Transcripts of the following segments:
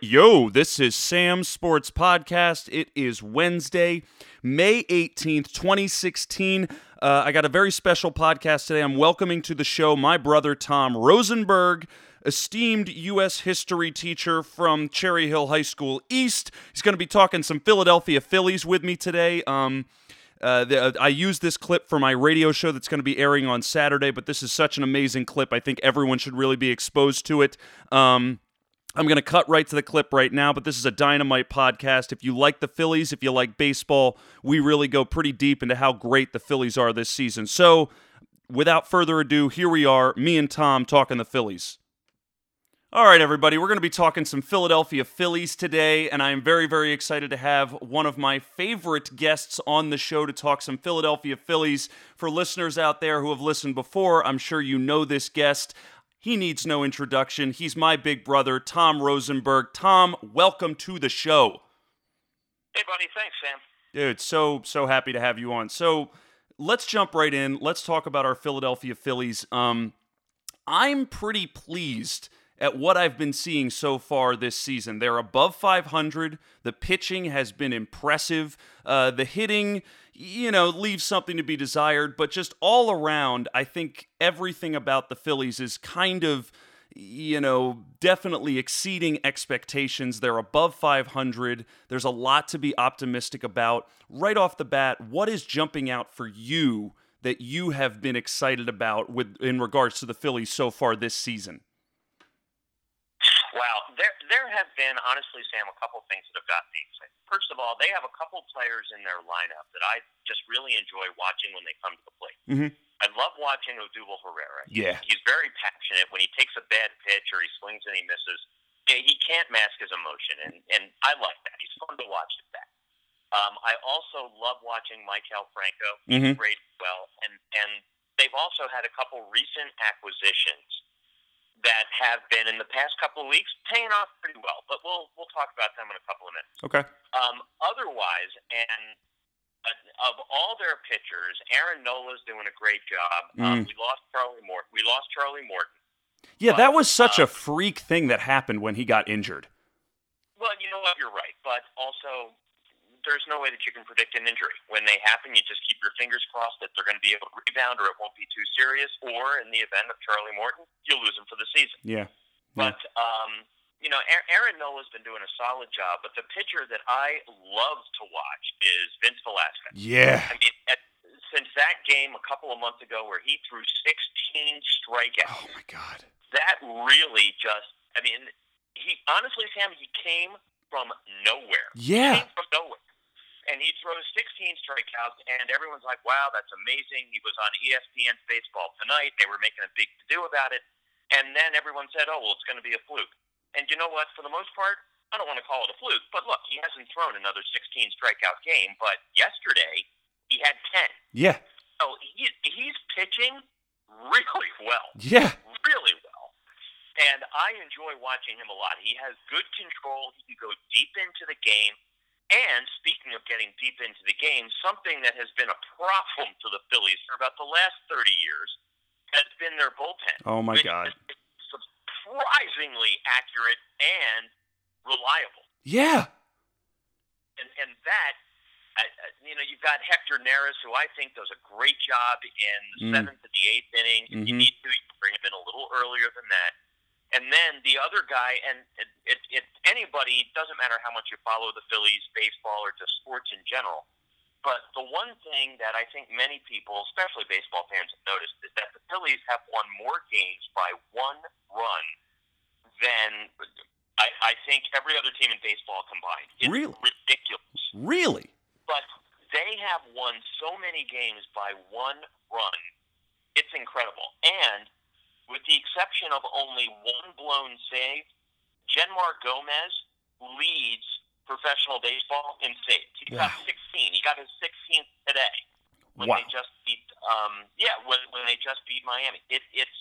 Yo, this is Sam's Sports Podcast. It is Wednesday, May 18th, 2016. Uh, I got a very special podcast today. I'm welcoming to the show my brother Tom Rosenberg, esteemed U.S. history teacher from Cherry Hill High School East. He's going to be talking some Philadelphia Phillies with me today. Um, uh, the, uh, I use this clip for my radio show that's going to be airing on Saturday, but this is such an amazing clip. I think everyone should really be exposed to it. Um, I'm going to cut right to the clip right now, but this is a dynamite podcast. If you like the Phillies, if you like baseball, we really go pretty deep into how great the Phillies are this season. So, without further ado, here we are, me and Tom talking the Phillies. All right, everybody, we're going to be talking some Philadelphia Phillies today, and I'm very, very excited to have one of my favorite guests on the show to talk some Philadelphia Phillies. For listeners out there who have listened before, I'm sure you know this guest. He needs no introduction. He's my big brother, Tom Rosenberg. Tom, welcome to the show. Hey, buddy. Thanks, Sam. Dude, so, so happy to have you on. So, let's jump right in. Let's talk about our Philadelphia Phillies. Um, I'm pretty pleased at what I've been seeing so far this season. They're above 500. The pitching has been impressive. Uh, the hitting, you know, leaves something to be desired. But just all around, I think everything about the Phillies is kind of, you know, definitely exceeding expectations. They're above 500. There's a lot to be optimistic about. Right off the bat, what is jumping out for you? That you have been excited about with in regards to the Phillies so far this season. Wow, there there have been honestly, Sam, a couple things that have gotten me excited. First of all, they have a couple players in their lineup that I just really enjoy watching when they come to the plate. Mm-hmm. I love watching Odubel Herrera. Yeah, he's very passionate. When he takes a bad pitch or he swings and he misses, he can't mask his emotion, and and I like that. He's fun to watch at that. Um, I also love watching Maikel Franco. He's mm-hmm. great well, and and they've also had a couple recent acquisitions that have been in the past couple of weeks paying off pretty well. But we'll we'll talk about them in a couple of minutes. Okay. Um, otherwise, and uh, of all their pitchers, Aaron Nola's doing a great job. Um, Mm. Um, we lost Charlie Morton. We lost Charlie Morton. Yeah, But, that was such uh, a freak thing that happened when he got injured. Well, you know what? You're right. But also, there's no way that you can predict an injury. When they happen, you just keep your fingers crossed that they're going to be able to rebound or it won't be too serious. Or in the event of Charlie Morton, you'll lose him for the season. Yeah. But um, you know, Aaron- Aaron Nola's been doing a solid job. But the pitcher that I love to watch is Vince Velasquez. Yeah. I mean, at, since that game a couple of months ago where he threw 16 strikeouts, Oh my god. that really just, I mean, he honestly, Sam, he came from nowhere. Yeah. Came from nowhere. And he throws 16 strikeouts, and everyone's like, wow, that's amazing. He was on ESPN's Baseball Tonight. They were making a big to do about it. And then everyone said, oh, well, it's going to be a fluke. And you know what? For the most part, I don't want to call it a fluke, but look, he hasn't thrown another 16 strikeout game. But yesterday, he had 10. Yeah. So he, he's pitching really well Yeah. really well. And I enjoy watching him a lot. He has good control. He can go deep into the game. And speaking of getting deep into the game, something that has been a problem to the Phillies for about the last 30 years has been their bullpen. Oh my god. surprisingly accurate and reliable. Yeah. And, and that, uh, you know, you've got Hector Neris, who I think does a great job in the Mm. seventh and the eighth inning. If you Mhm. need to, you bring him in a little earlier than that. And then the other guy, and it, it, it anybody it doesn't matter how much you follow the Phillies baseball or just sports in general. But the one thing that I think many people, especially baseball fans, have noticed is that the Phillies have won more games by one run than I, I think every other team in baseball combined. It's Really? ridiculous. Really? But they have won so many games by one run. It's incredible. And with the exception of only one blown save, Jeanmar Gomez leads professional baseball in saves. He got 16. He got his 16th today when Wow. they just beat. Um, yeah, when, when they just beat Miami. It, it's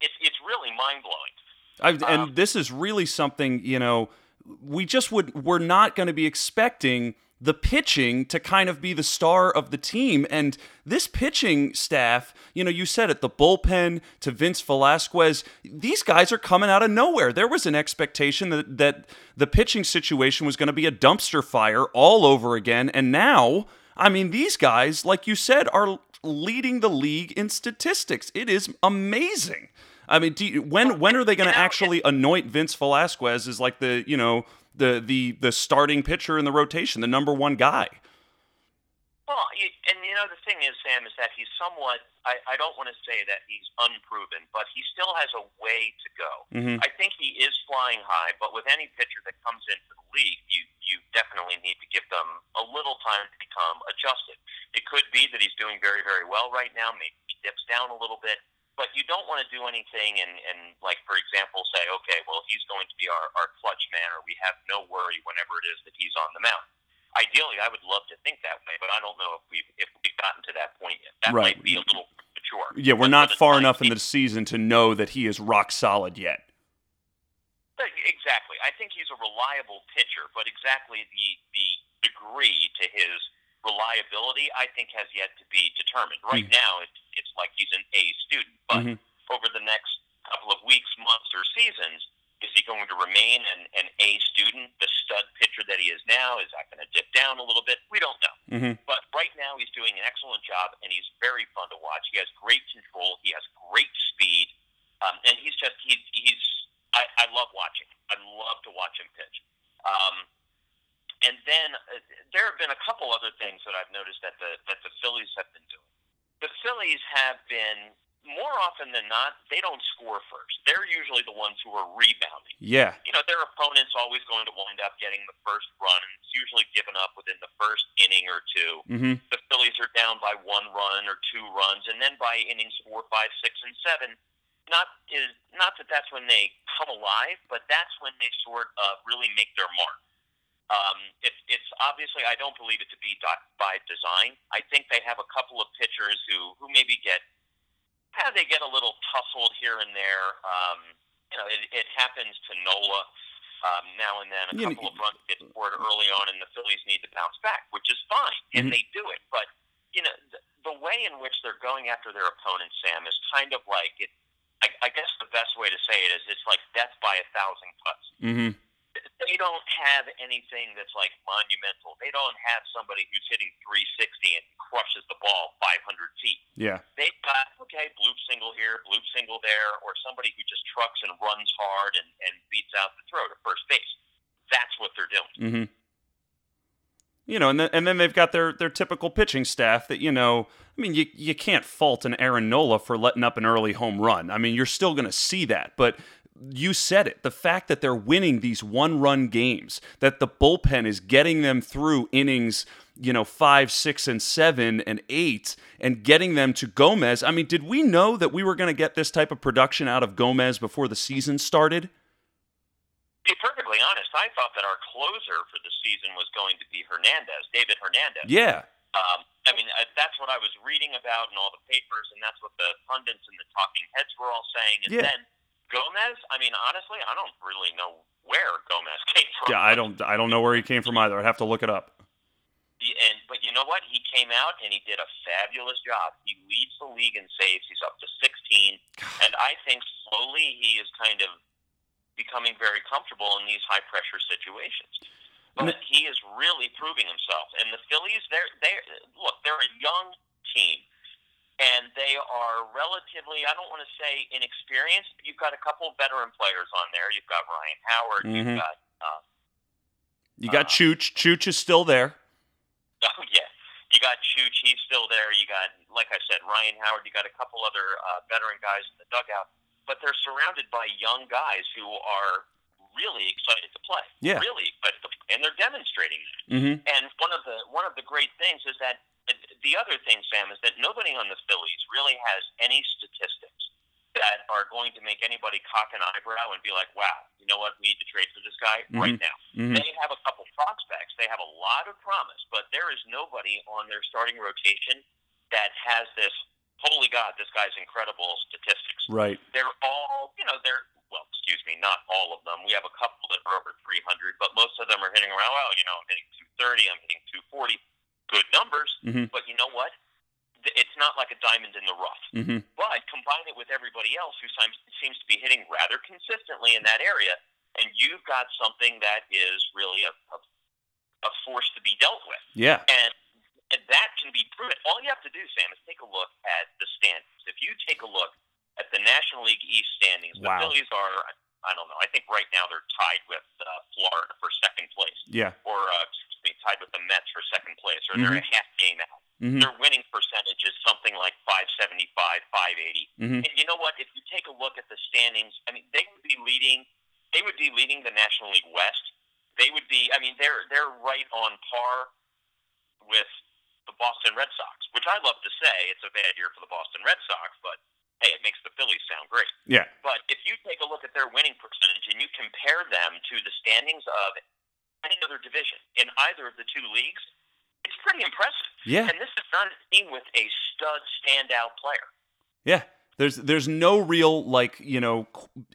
it's it's really mind blowing. I, and Um, this is really something you know we just would we're not going to be expecting the pitching to kind of be the star of the team. And this pitching staff, you know, you said it, the bullpen to Vince Velasquez, these guys are coming out of nowhere. There was an expectation that, that the pitching situation was going to be a dumpster fire all over again. And now, I mean, these guys, like you said, are leading the league in statistics. It is amazing. I mean, you, when when are they going to actually anoint Vince Velasquez as like the you know the the the starting pitcher in the rotation, the number one guy. Well, and you know the thing is, Sam, is that he's somewhat. I, I don't want to say that he's unproven, but he still has a way to go. Mm-hmm. I think he is flying high, but with any pitcher that comes into the league, you you definitely need to give them a little time to become adjusted. It could be that he's doing very very well right now. Maybe he dips down a little bit but you don't want to do anything and, and like for example say okay well he's going to be our, our clutch man or we have no worry whenever it is that he's on the mound. Ideally i would love to think that way but i don't know if we've if we've gotten to that point yet. That right. might be a little mature yeah we're not far enough in the season to know that he is rock solid yet. Uh, exactly. I think he's a reliable pitcher but exactly the the degree to his reliability, I think, has yet to be determined. Right mm-hmm. now, it's, it's like he's an A student, but mm-hmm. over the next couple of weeks, months, or seasons, is he going to remain an, an A student, the stud pitcher that he is now? Is that going to dip down a little bit? We don't know. Mm-hmm. But right now, he's doing an excellent job, and he's very fun to watch. He has great control. He has great speed, um, and he's just he's he's. I, I love watching. I love to watch him pitch. And then uh, there have been a couple other things that I've noticed that the that the Phillies have been doing. The Phillies have been more often than not, they don't score first. They're usually the ones who are rebounding. Yeah. You know, their opponent's always going to wind up getting the first run, and it's usually given up within the first inning or 2 mm-hmm. The Phillies are down by one run or two runs, and then by innings four, five, six, and seven, not is not that that's when they come alive, but that's when they sort of really make their mark. Um, it, it's obviously I don't believe it to be by design. I think they have a couple of pitchers who who maybe get yeah, they get a little tussled here and there. Um, you know, it, it happens to Nola um, now and then. A couple of runs get scored early on, and the Phillies need to bounce back, which is fine, and mm-hmm. they do it. But you know, the, the way in which they're going after their opponent, Sam, is kind of like it. I, I guess the best way to say it is it's like death by a thousand cuts. Mm-hmm don't have anything that's like monumental. They don't have somebody who's hitting 360 and crushes the ball 500 feet. Yeah. They've got, okay, bloop single here, bloop single there, or somebody who just trucks and runs hard and, and beats out the throw to first base. That's what they're doing. Mm-hmm. You know, and then, and then they've got their, their typical pitching staff that, you know, I mean, you, you can't fault an Aaron Nola for letting up an early home run. I mean, you're still going to see that. But you said it. The fact that they're winning these one run games, that the bullpen is getting them through innings, you know, five, six, and seven, and eight, and getting them to Gomez. I mean, did we know that we were going to get this type of production out of Gomez before the season started? To be perfectly honest, I thought that our closer for the season was going to be Hernandez, David Hernandez. Yeah. Um, I mean, uh, that's what I was reading about in all the papers, and that's what the pundits and the talking heads were all saying. And yeah. then Gomez, I mean, honestly, I don't really know where Gomez came from. Yeah, I don't, I don't know where he came from either. I'd have to look it up. And but you know what? He came out and he did a fabulous job. He leads the league in saves. He's up to 16, and I think slowly he is kind of becoming very comfortable in these high pressure situations. But he is really proving himself. And the Phillies, they're they look, they're a young team and they are relatively, I don't want to say inexperienced, but you've got a couple of veteran players on there. You've got Ryan Howard. Mm-hmm. You've got. Uh, you got uh, Chooch. Chooch is still there. Oh, yeah. You got Chooch. He's still there. You got, like I said, Ryan Howard. You got a couple other uh, veteran guys in the dugout. But they're surrounded by young guys who are really excited to play. Yeah. Really excited to play. And they're demonstrating that. Mm-hmm. And one of the one of the great things is that the other thing, Sam, is that nobody on the Phillies really has any statistics that are going to make anybody cock an eyebrow and be like, wow, you know what, we need to trade for this guy mm-hmm. right now. Mm-hmm. They have a couple prospects. They have a lot of promise, but there is nobody on their starting rotation that has this, holy God, this guy's incredible statistics. Right. They're all, you know, they're, well, excuse me, not all of them. We have a couple that are over 300, but most of them are hitting around, well, you know, I'm hitting 230. I'm hitting 240. Good numbers, Mhm. but you know what? It's not like a diamond in the rough. Mhm. But combine it with everybody else who seems, seems to be hitting rather consistently in that area, and you've got something that is really a, a, a force to be dealt with. Yeah. And, and that can be proven. All you have to do, Sam, is take a look at the standings. If you take a look at the National League East standings, the Phillies are, I don't know, I think right now they're tied with uh, Florida for second place, Yeah. or uh, excuse me, tied with the Mets for or they're a half game out. Mhm. Their winning percentage is something like 575, 580. Mhm. And you know what? If you take a look at the standings, I mean, they would be leading. They would be leading the National League West. They would be. I mean, they're they're right on par with the Boston Red Sox, which I love to say it's a bad year for the Boston Red Sox, but hey, it makes the Phillies sound great. Yeah. But if you take a look at their winning percentage and you compare them to the standings of any other division in either of the two leagues, it's pretty impressive. Yeah. And this is not a team with a stud standout player. Yeah. There's there's no real like, you know,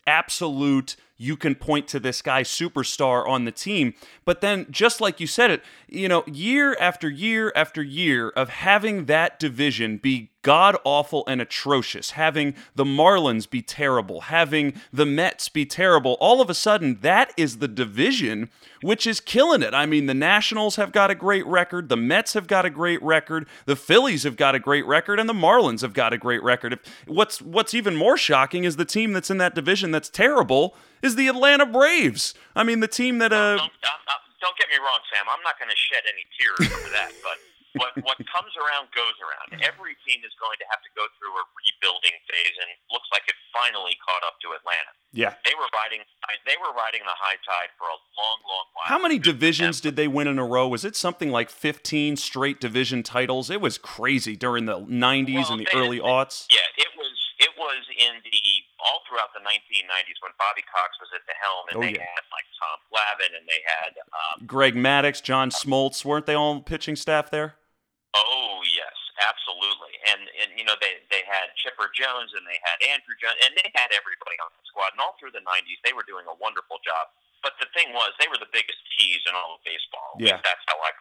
absolute you can point to this guy superstar on the team. But then just like you said it, you know, year after year after year of having that division be god awful and atrocious, having the Marlins be terrible, having the Mets be terrible, all of a sudden that is the division which is killing it. I mean, the Nationals have got a great record, the Mets have got a great record, the Phillies have got a great record, and the Marlins have got a great record. What's what's even more shocking is the team that's in that division that's terrible is the Atlanta Braves. I mean, the team that uh don't, get me wrong, Sam. I'm not going to shed any tears over that, but what what comes around goes around. Every team is going to have to go through a rebuilding phase, and it looks like it finally caught up to Atlanta. yeah. They were riding they were riding the high tide for a long, long while. How many divisions did they win in a row? Was it something like 15 straight division titles? It was crazy during the 90s Well, and the early aughts. Yeah, it was was in the all throughout the 1990s when Bobby Cox was at the helm, and Oh, they yeah. had like Tom Glavine, and they had um, Greg Maddux, John Smoltz, weren't they all pitching staff there? Oh yes, absolutely. And and you know they they had Chipper Jones and they had Andruw Jones and they had everybody on the squad. And all through the '90s, they were doing a wonderful job. But the thing was, they were the biggest tease in all of baseball. Yeah. that's how I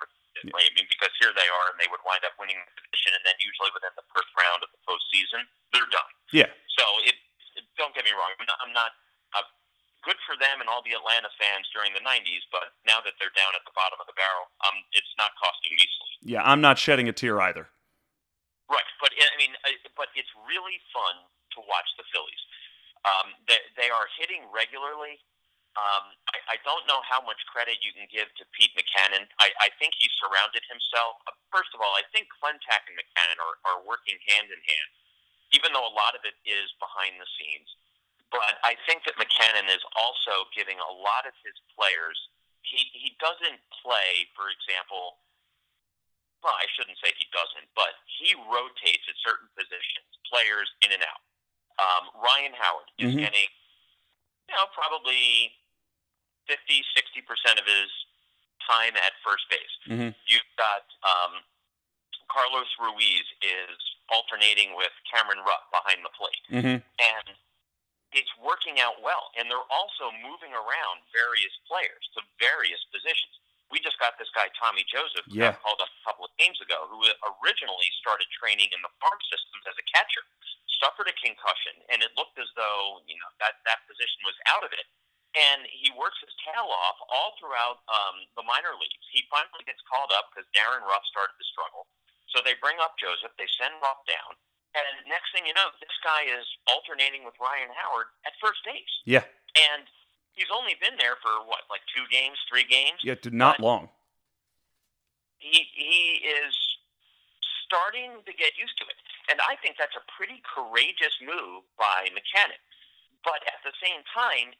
perceived it. I mean, because here they are, and they would wind up winning the division, and then usually within the first round of the postseason, they're done. Yeah. So it, it don't get me wrong. I'm not, I'm not uh, good for them and all the Atlanta fans during the '90s, but now that they're down at the bottom of the barrel, um, it's not costing me sleep. Yeah, I'm not shedding a tear either. Right, but I mean, but it's really fun to watch the Phillies. Um, they, they are hitting regularly. Um, I, I don't know how much credit you can give to Pete Mackanin. I, I think he surrounded himself. uh, First of all, I think Klentak and Mackanin are, are working hand in hand, even though a lot of it is behind the scenes. But I think that Mackanin is also giving a lot of his players. He he doesn't play, for example, well, I shouldn't say he doesn't, but he rotates at certain positions, players in and out. Um, Ryan Howard is Mhm. getting, you know, probably 50, 60% of his time at first base. Mhm. You've got um, Carlos Ruiz is alternating with Cameron Rupp behind the plate Mm-hmm. and it's working out well. And they're also moving around various players to various positions. We just got this guy Tommy Joseph, who Yeah. called up a couple of games ago, who originally started training in the farm systems as a catcher, suffered a concussion, and it looked as though you know that that position was out of it. And he works his tail off all throughout um, the minor leagues. He finally gets called up because Darin Ruf started to struggle. So they bring up Joseph, they send Ruf down, and next thing you know, this guy is alternating with Ryan Howard at first base. Yeah. And he's only been there for what, like two games, three games? Yeah, not long. He he is starting to get used to it. And I think that's a pretty courageous move by Mackanin. But at the same time,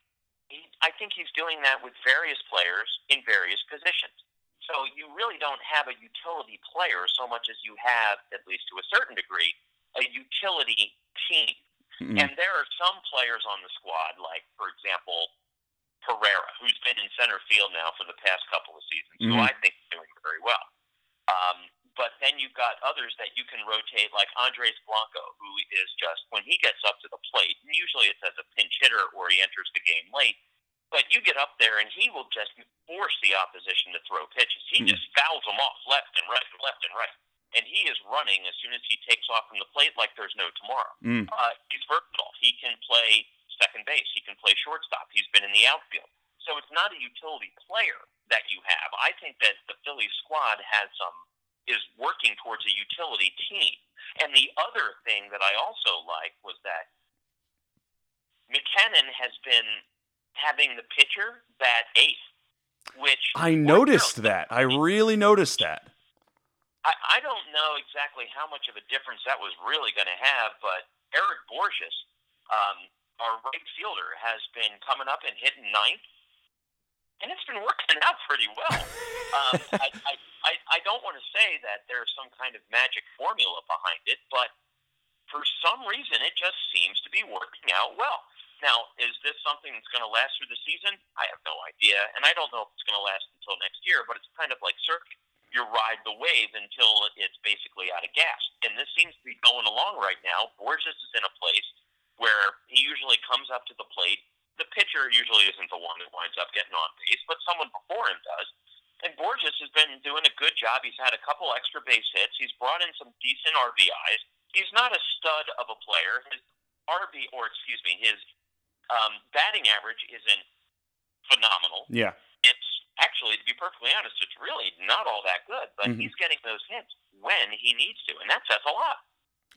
he, I think he's doing that with various players in various positions. So you really don't have a utility player so much as you have, at least to a certain degree, a utility team. Mhm. And there are some players on the squad, like, for example, Pereira, who's been in center field now for the past couple of seasons, who Mhm. I think is doing very well. Um, but then you've got others that you can rotate, like Andres Blanco, who is just, when he gets up to the plate, and usually it's as a pinch hitter or he enters the game late, But you get up there and he will just force the opposition to throw pitches. He mm-hmm. just fouls them off left and right left and right. And he is running as soon as he takes off from the plate like there's no tomorrow. Mm. Uh, he's versatile. He can play second base. He can play shortstop. He's been in the outfield. So it's not a utility player that you have. I think that the Phillies squad has some is working towards a utility team. And the other thing that I also like was that Mackanin has been having the pitcher bat eighth, which I noticed that. I really noticed that. I, I don't know exactly how much of a difference that was really going to have, but Eric Bourjos, um, our right fielder, has been coming up and hitting ninth, and it's been working out pretty well. um, I, I, I, I don't want to say that there's some kind of magic formula behind it, but for some reason, it just seems to be working out well. Now, is this something that's going to last through the season? I have no idea, and I don't know if it's going to last until next year. But it's kind of like surfing; you ride the wave until it's basically out of gas. And this seems to be going along right now. Bourjos is in a place where he usually comes up to the plate. Pitcher usually isn't the one that winds up getting on base, but someone before him does. And Bourjos has been doing a good job. He's had a couple extra base hits. He's brought in some decent RBIs. He's not a stud of a player. His RB, or excuse me, his um, batting average isn't phenomenal. Yeah. It's actually, to be perfectly honest, it's really not all that good. But mm-hmm. he's getting those hits when he needs to, and that says a lot.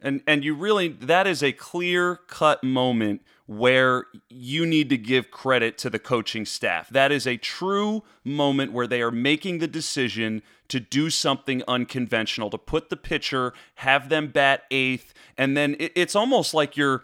And and you really that is a clear cut moment where you need to give credit to the coaching staff. That is a true moment where they are making the decision to do something unconventional, to put the pitcher, have them bat eighth, and then it, it's almost like you're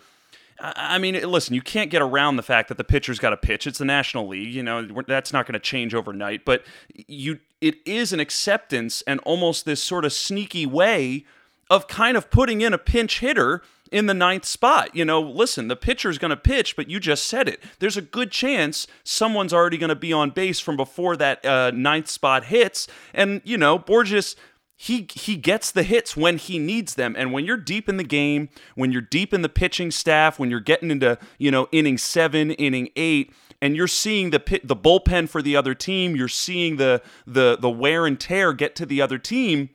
I mean, listen, you can't get around the fact that the pitcher's got to pitch. It's the National League, you know, that's not going to change overnight, but you it is an acceptance and almost this sort of sneaky way of kind of putting in a pinch hitter in the ninth spot. You know, listen, the pitcher's going to pitch, but you just said it. There's a good chance someone's already going to be on base from before that uh, ninth spot hits. And, you know, Bourjos. he he gets the hits when he needs them and when you're deep in the game when you're deep in the pitching staff when you're getting into you know inning 7 inning 8 and you're seeing the pit, the bullpen for the other team you're seeing the the the wear and tear get to the other team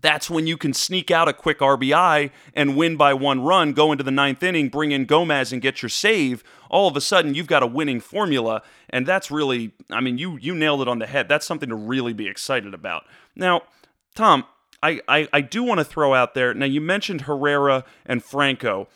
that's when you can sneak out a quick RBI and win by one run, go into the ninth inning, bring in Gomez and get your save. All of a sudden, you've got a winning formula, and that's really, I mean, you you nailed it on the head. That's something to really be excited about. Now, Tom, I, I, I do want to throw out there. Now, you mentioned Herrera and Franco.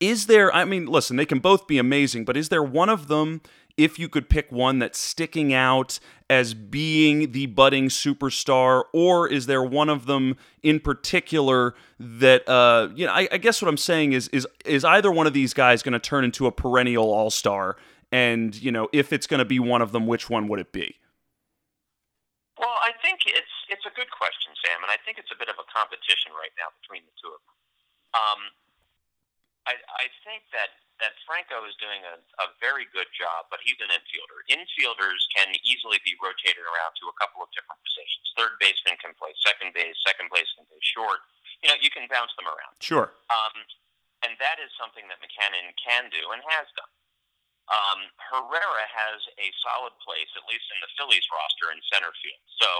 Is there, I mean, listen, they can both be amazing, but is there one of them, if you could pick one that's sticking out as being the budding superstar, or is there one of them in particular that, uh, you know, I, I guess what I'm saying is, is, is either one of these guys going to turn into a perennial all star? And, you know, if it's going to be one of them, which one would it be? Well, I think it's it's a good question, Sam, and I think it's a bit of a competition right now between the two of them. Um, I, I think that that Franco is doing a, a very good job, but he's an infielder. Infielders can easily be rotated around to a couple of different positions. Third baseman can play second base. Second base can play short. You know, you can bounce them around. Sure. Um, and that is something that Mackanin can do and has done. Um, Herrera has a solid place, at least in the Phillies roster, in center field. So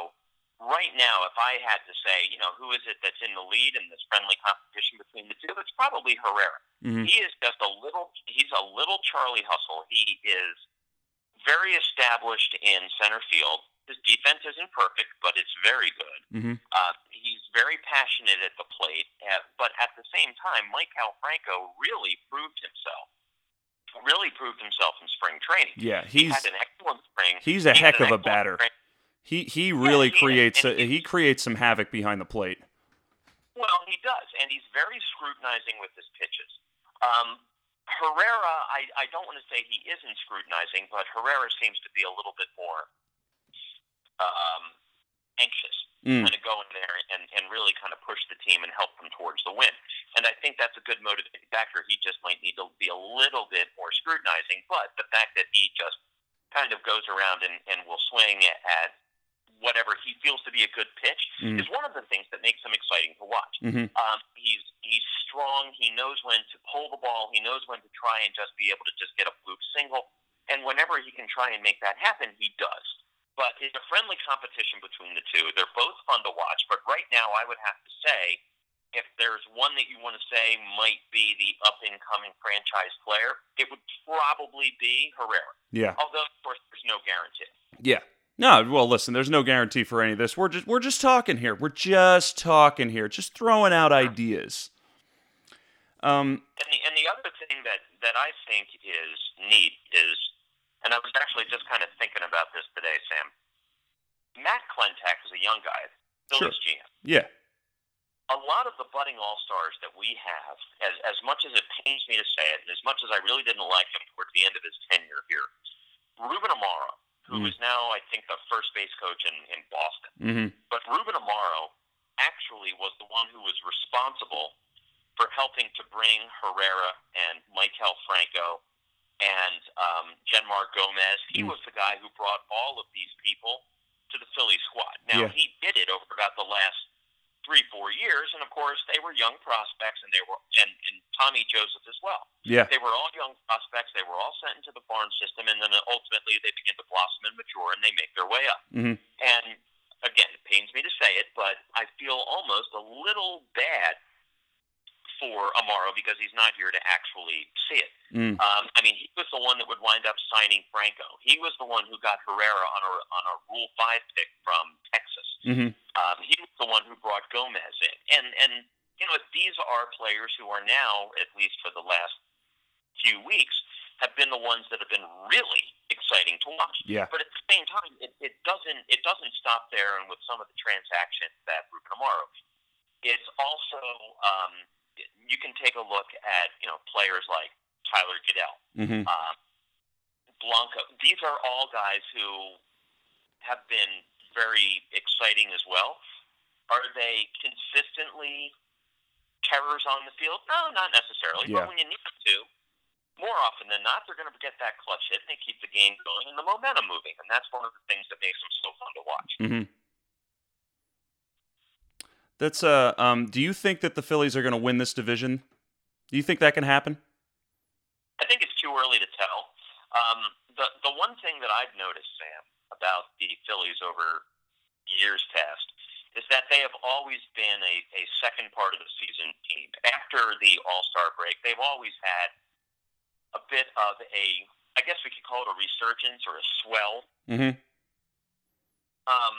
right now, if I had to say, you know, who is it that's in the lead in this friendly competition between the two, it's probably Herrera. Mm-hmm. He is just a little. He's a little Charlie Hustle. He is very established in center field. His defense isn't perfect, but it's very good. Mm-hmm. Uh, he's very passionate at the plate, at, but at the same time, Maikel Franco really proved himself really proved himself in spring training. Yeah, he's he had an excellent spring. He's a he heck of a batter. Spring. He he really yeah, he creates a, he creates some havoc behind the plate. Well, he does, and he's very scrutinizing with his pitches. Um, Herrera, I, I don't want to say he isn't scrutinizing, but Herrera seems to be a little bit more um, anxious mm. kind of go in there and, and really kind of push the team and help them towards the win. And I think that's a good motivating factor. He just might need to be a little bit more scrutinizing, but the fact that he just kind of goes around and, and will swing at whatever he feels to be a good pitch mm. is one of the things that makes him exciting to watch. Mm-hmm. Um, he's he's strong. He knows when to pull the ball. He knows when to try and just be able to just get a fluke single. And And whenever he can try and make that happen, he does. But it's a friendly competition between the two. They're both fun to watch. But right now, I would have to say, if there's one that you want to say might be the up and coming franchise player, it would probably be Herrera. Yeah. Although, of course, there's no guarantee. Yeah. No, well, listen. There's no guarantee for any of this. We're just we're just talking here. We're just talking here. Just throwing out ideas. Um, and the and the other thing that that I think is neat is, and I was actually just kind of thinking about this today, Sam. Matt Klentak is a young guy, Phillies sure. GM. Yeah. A lot of the budding all stars that we have, as as much as it pains me to say it, and as much as I really didn't like him towards the end of his tenure here, Ruben Amaro, who mm. is now I think the first base coach in in Boston, mm-hmm. but Ruben Amaro actually was the one who was responsible for helping to bring Herrera and Maikel Franco and um, Jeanmar Gomez. He mm. was the guy who brought all of these people to the Philly squad. Now yeah. he did it over about the last three, four years, and of course they were young prospects, and they were and, and Tommy Joseph as well. Yeah, they were all young prospects. They were all sent into the farm system, and then ultimately they begin to blossom and mature, and they make their way up. Mm-hmm. And again, it pains me to say it, but I feel almost a little bad for Amaro because he's not here to actually see it. Mm. Um, I mean, he was the one that would wind up signing Franco. He was the one who got Herrera on a on a Rule Five pick from Texas. Mm-hmm. Um, he was the one who brought Gomez in, and and you know these are players who are now, at least for the last few weeks, have been the ones that have been really exciting to watch. Yeah. But at the same time, it, it doesn't it doesn't stop there. And with some of the transactions that Ruben Amaro, it's also um, you can take a look at you know players like Tyler Goeddel, mm-hmm. uh, Blanco. These are all guys who have been very exciting as well. Are they consistently terrors on the field? No, not necessarily. Yeah. But when you need them to, more often than not, they're going to get that clutch hit and they keep the game going and the momentum moving. And that's one of the things that makes them so fun to watch. Mm-hmm. That's uh um do you think that the Phillies are going to win this division? Do you think that can happen? I think it's too early to tell. Um, the the one thing that I've noticed, Sam, about the Phillies over years past is that they have always been a, a second part of the season team. After the All Star break, they've always had a bit of a, I guess we could call it a resurgence or a swell. Mm-hmm. Um,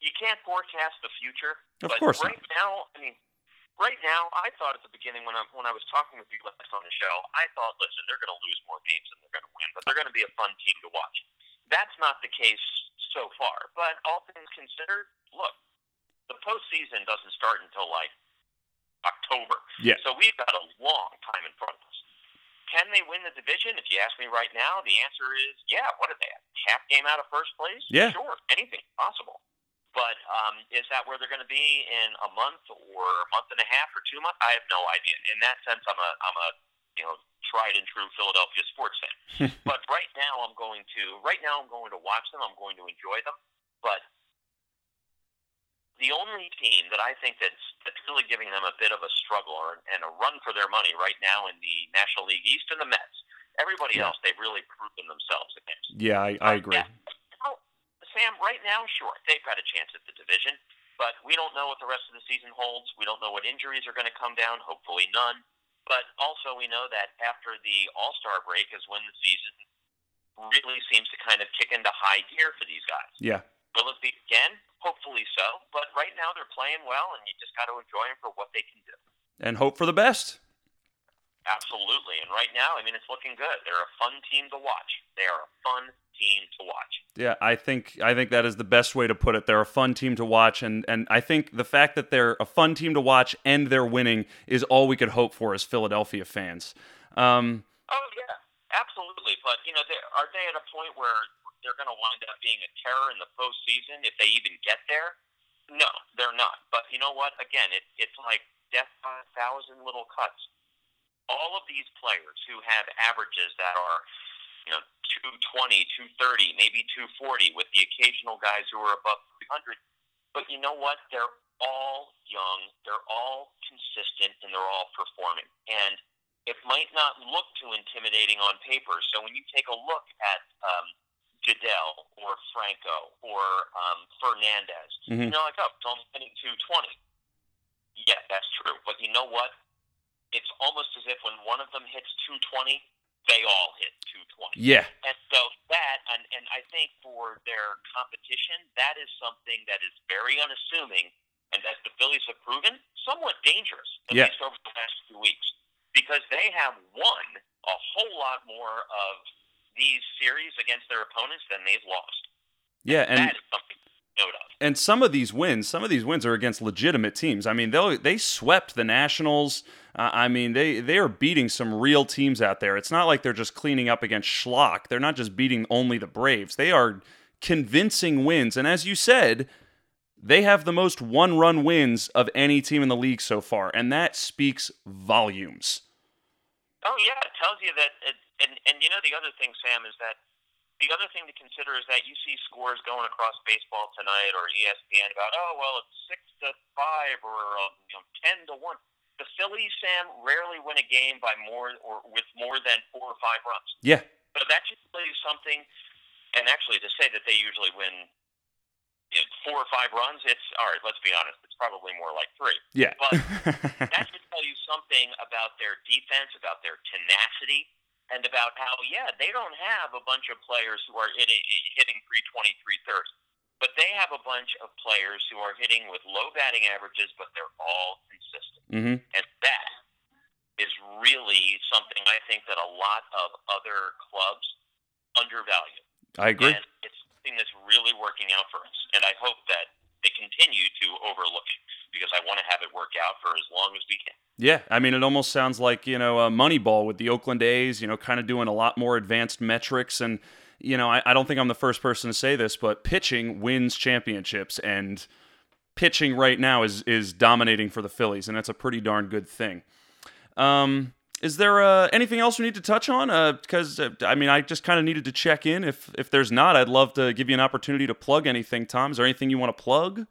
you can't forecast the future. Of but course right not. now, I mean, right now, I thought at the beginning when I when I was talking with you last on the show, I thought, listen, they're going to lose more games than they're going to win, but they're going to be a fun team to watch. That's not the case so far. But all things considered, look, the postseason doesn't start until like October. Yeah. So we've got a long time in front of us. Can they win the division? If you ask me right now, the answer is yeah. What are they? Half game out of first place? Yeah. Sure. Anything possible. But um, is that where they're going to be in a month or a month and a half or two months? I have no idea. In that sense, I'm a I'm a you know tried and true Philadelphia sports fan. but right now, I'm going to right now I'm going to watch them. I'm going to enjoy them. But the only team that I think that's that's really giving them a bit of a struggle or, and a run for their money right now in the National League East and the Mets. Everybody yeah. else, they've really proven themselves against. Yeah, I, I agree. Uh, yeah. Sam, right now, sure, they've got a chance at the division, but we don't know what the rest of the season holds. We don't know what injuries are going to come down. Hopefully, none. But also, we know that after the All Star break is when the season really seems to kind of kick into high gear for these guys. Yeah. Will it be again? Hopefully so. But right now, they're playing well, and you just got to enjoy them for what they can do. And hope for the best. Absolutely. And right now, I mean, it's looking good. They're a fun team to watch. They are a fun team to watch. Yeah, I think I think that is the best way to put it. They're a fun team to watch, and and I think the fact that they're a fun team to watch and they're winning is all we could hope for as Philadelphia fans. Um, oh yeah, absolutely. But you know, are they at a point where they're going to wind up being a terror in the postseason if they even get there? No, they're not. But you know what? Again, it, it's like death by a thousand little cuts. All of these players who have averages that are you know, 220, 230, maybe 240 with the occasional guys who are above 300. But you know what? They're all young, they're all consistent, and they're all performing. And it might not look too intimidating on paper. So when you take a look at um, Goeddel or Franco or um, Fernandez, Mhm. you're like, oh, it's only hitting 220. Yeah, that's true. But you know what? It's almost as if when one of them hits 220, they all hit 220. Yeah. And so that, and, and I think for their competition, that is something that is very unassuming, and as the Phillies have proven, somewhat dangerous, at Yeah. least over the last few weeks, because they have won a whole lot more of these series against their opponents than they've lost. Yeah, and that is something to note of. and some of these wins, some of these wins are against legitimate teams. I mean, they they swept the Nationals. Uh, I mean, they they are beating some real teams out there. It's not like they're just cleaning up against schlock. They're not just beating only the Braves. They are convincing wins. And as you said, they have the most one-run wins of any team in the league so far, and that speaks volumes. Oh yeah, it tells you that. It, and and you know the other thing, Sam, is that the other thing to consider is that you see scores going across baseball tonight or ESPN about oh well it's six to five or uh, you know ten to one. The Phillies, Sam, rarely win a game by more or with more than four or five runs. Yeah, So that should tell you something. And actually, to say that they usually win you know, four or five runs, it's all right. Let's be honest; it's probably more like three yeah. But that should tell you something about their defense, about their tenacity, and about how, yeah, they don't have a bunch of players who are hitting, hitting 320, 330. But they have a bunch of players who are hitting with low batting averages, but they're all consistent. hmm And that is really something I think that a lot of other clubs undervalue. I agree. And it's something that's really working out for us. And I hope that they continue to overlook it because I want to have it work out for as long as we can. Yeah, I mean, it almost sounds like you know a Moneyball with the Oakland A's. You know, kind of doing a lot more advanced metrics, and you know, I, I don't think I'm the first person to say this, but pitching wins championships, and pitching right now is is dominating for the Phillies, and that's a pretty darn good thing. Um, is there uh, anything else we need to touch on? Because uh, I mean, I just kind of needed to check in. If if there's not, I'd love to give you an opportunity to plug anything. Tom, is there anything you want to plug?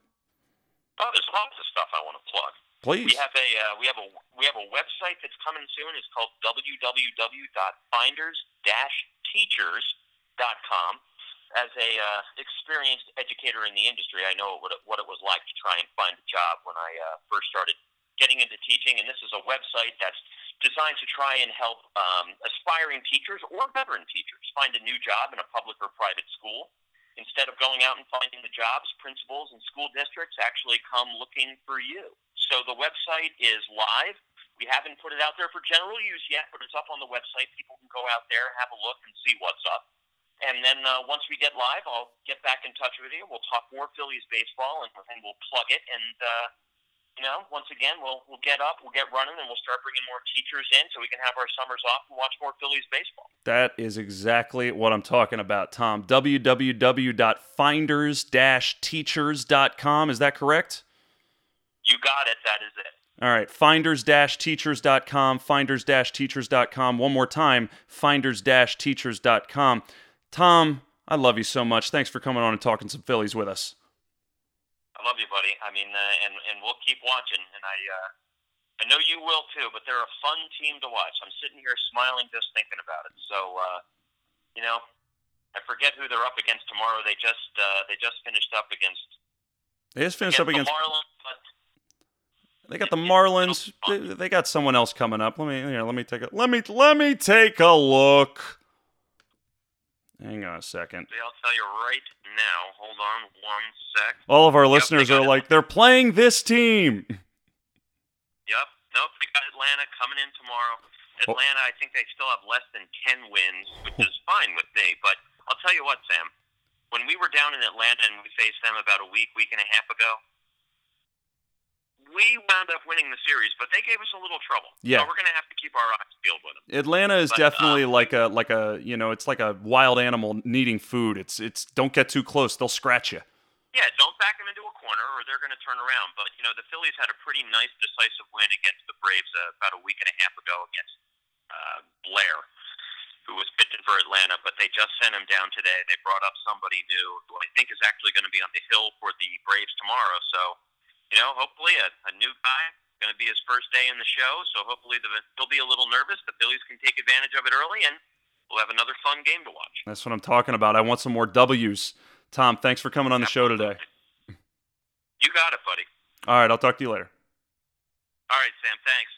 Oh, there's lots of stuff I want to plug. Please. We have a uh, we have a we have a website that's coming soon. It's called www.finders-teachers.com. As a uh, experienced educator in the industry, I know what it, what it was like to try and find a job when I uh, first started getting into teaching. And this is a website that's designed to try and help um, aspiring teachers or veteran teachers find a new job in a public or private school. Instead of going out and finding the jobs, principals and school districts actually come looking for you. So the website is live. We haven't put it out there for general use yet, but it's up on the website. People can go out there, have a look, and see what's up. And then uh, once we get live, I'll get back in touch with you. We'll talk more Phillies baseball, and, and we'll plug it. And uh, you know, once again, we'll we'll get up, we'll get running, and we'll start bringing more teachers in, so we can have our summers off and watch more Phillies baseball. That is exactly what I'm talking about, Tom. www.finders-teachers.com. Is that correct? You got it. That is it. All right, finders-teachers.com, finders-teachers.com. One more time, finders-teachers.com. Tom, I love you so much. Thanks for coming on and talking some Phillies with us. I love you, buddy. I mean, uh, and and we'll keep watching. And I uh, I know you will too. But they're a fun team to watch. I'm sitting here smiling just thinking about it. So, uh, you know, I forget who they're up against tomorrow. They just uh, they just finished up against They just finished up against. the Marlins, but They got the Marlins. They, they got someone else coming up. Let me here. Let me take a. Let me let me take a look. Hang on a second. I'll tell you right now. Hold on one sec. All of our Yep, listeners are like, they're playing this team. Yep. Nope. They got Atlanta coming in tomorrow. Oh. Atlanta, I think they still have less than ten wins, which is fine with me. But I'll tell you what, Sam. When we were down in Atlanta and we faced them about a week, week and a half ago, we wound up winning the series, but they gave us a little trouble. Yeah. So we're going to have to keep our eyes peeled with them. Atlanta is But, definitely um, like a like a you know it's like a wild animal needing food. It's it's don't get too close; they'll scratch you. Yeah, don't back them into a corner, or they're going to turn around. But you know, the Phillies had a pretty nice, decisive win against the Braves uh, about a week and a half ago against uh, Blair, who was pitching for Atlanta. But they just sent him down today. They brought up somebody new, who I think is actually going to be on the hill for the Braves tomorrow. So, you know, hopefully a, a new guy going to be his first day in the show, so hopefully the, he'll be a little nervous. The Phillies can take advantage of it early, and we'll have another fun game to watch. That's what I'm talking about. I want some more W's. Tom, thanks for coming on the show today. You got it, buddy. All right, I'll talk to you later. All right, Sam. Thanks.